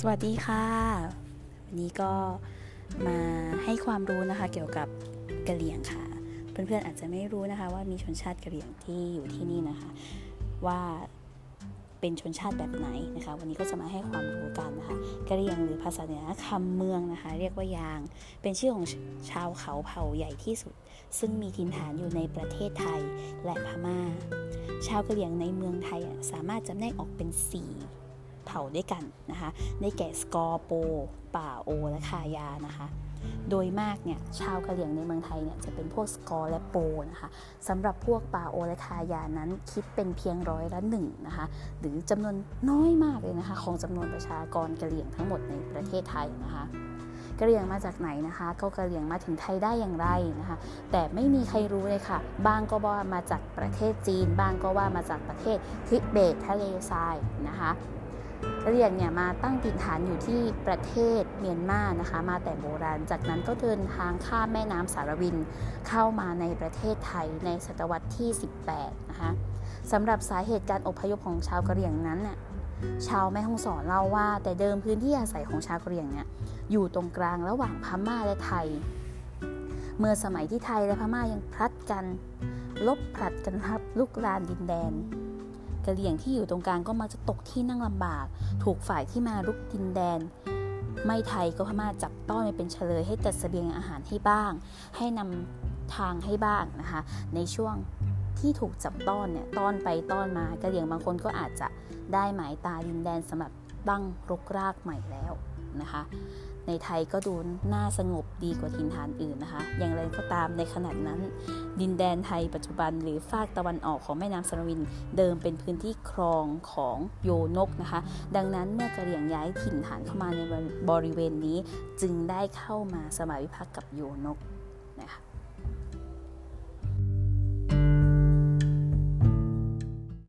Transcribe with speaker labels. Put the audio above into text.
Speaker 1: สวัสดีค่ะ วันนี้ก็มาให้ความรู้นะคะเกี่ยวกับกะเหรี่ยงค่ะ เพื่อนๆอาจจะไม่รู้นะคะว่ามีชนชาติกะเหรี่ยงที่อยู่ที่นี่นะคะ ว่าเป็นชนชาติแบบไหนนะคะ วันนี้ก็จะมาให้ความรู้กันนะคะกะเหรี่ยงหรือภาษาเหนือคำเมืองนะคะ เรียกว่ายาง เป็นชื่อของชาวเขาเผ่าใหญ่ที่สุด ซึ่งมีถิ่นฐานอยู่ในประเทศไทยและพมา่า ชาวกะเหรี่ยงในเมืองไทยสามารถจำแนกออกเป็น4 เผ่าด้วยกันนะคะได้แก่สกอโป ป่าโอ และคายานะคะโดยมากเนี่ยชาวกะเหรี่ยงในเมืองไทยเนี่ยจะเป็นพวกสกอและโปนะคะสำหรับพวกป่าโอและคายานั้นคิดเป็นเพียงร้อยละหนึ่งนะคะหรือจำนวนน้อยมากเลยนะคะของจำนวนประชากรกะเหรี่ยงทั้งหมดในประเทศไทยนะคะกะเหรี่ยงมาจากไหนนะคะก็กะเหรี่ยงมาถึงไทยได้อย่างไรนะคะแต่ไม่มีใครรู้เลยค่ะ บางก็ว่ามาจากประเทศจีน บางก็ว่ามาจากประเทศทิเบตทะเลทรายนะคะ กะเหรี่ยงเนี่ยมาตั้งถิ่นฐานอยู่ที่ประเทศเมียนมานะคะ มาแต่โบราณ จากนั้นก็เดินทางข้ามแม่น้ำสารวินเข้ามาในประเทศไทยในศตวรรษที่ 18 นะคะสำหรับสาเหตุการอพยพของชาวกะเหรี่ยงนั้นน่ยชาวแม่ฮ่องสอนเล่าว่า แต่เดิมพื้นที่อาศัยของชาวกะเหรี่ยงเนี่ยอยู่ตรงกลางระหว่างพม่าและไทย เมื่อสมัยที่ไทยและพม่ายังพลัดกัน ลบผลัดกันทับลุกรานดินแดน กะเหรี่ยงที่อยู่ตรงกลางก็มาจะตกที่นั่งลำบาก ถูกฝ่ายที่มาลุกดินแดน ไม่ไทยก็พม่าจับต้อนไปเป็นเฉลยให้จัดเสบียงอาหารให้บ้าง ให้นำทางให้บ้างนะคะ ในช่วงที่ถูกจับต้อนเนี่ยต้อนไปต้อนมากะเหรี่ยงบางคนก็อาจจะได้หมายตาดินแดนสำหรับตั้งรกรากใหม่แล้วนะคะ ในไทยก็ดูน่าสงบดีกว่าถิ่นฐานอื่นนะคะ อย่างไรก็ตามในขณะนั้น ดินแดนไทยปัจจุบันหรือฝากตะวันออกของแม่น้ำสรวินเดิมเป็นพื้นที่ครองของโยนกนะคะ ดังนั้นเมื่อกะเหรี่ยงย้ายถิ่นฐานเข้ามาในบริเวณนี้ จึงได้เข้ามาสมัยวิพักษ์กับโยนกนะคะ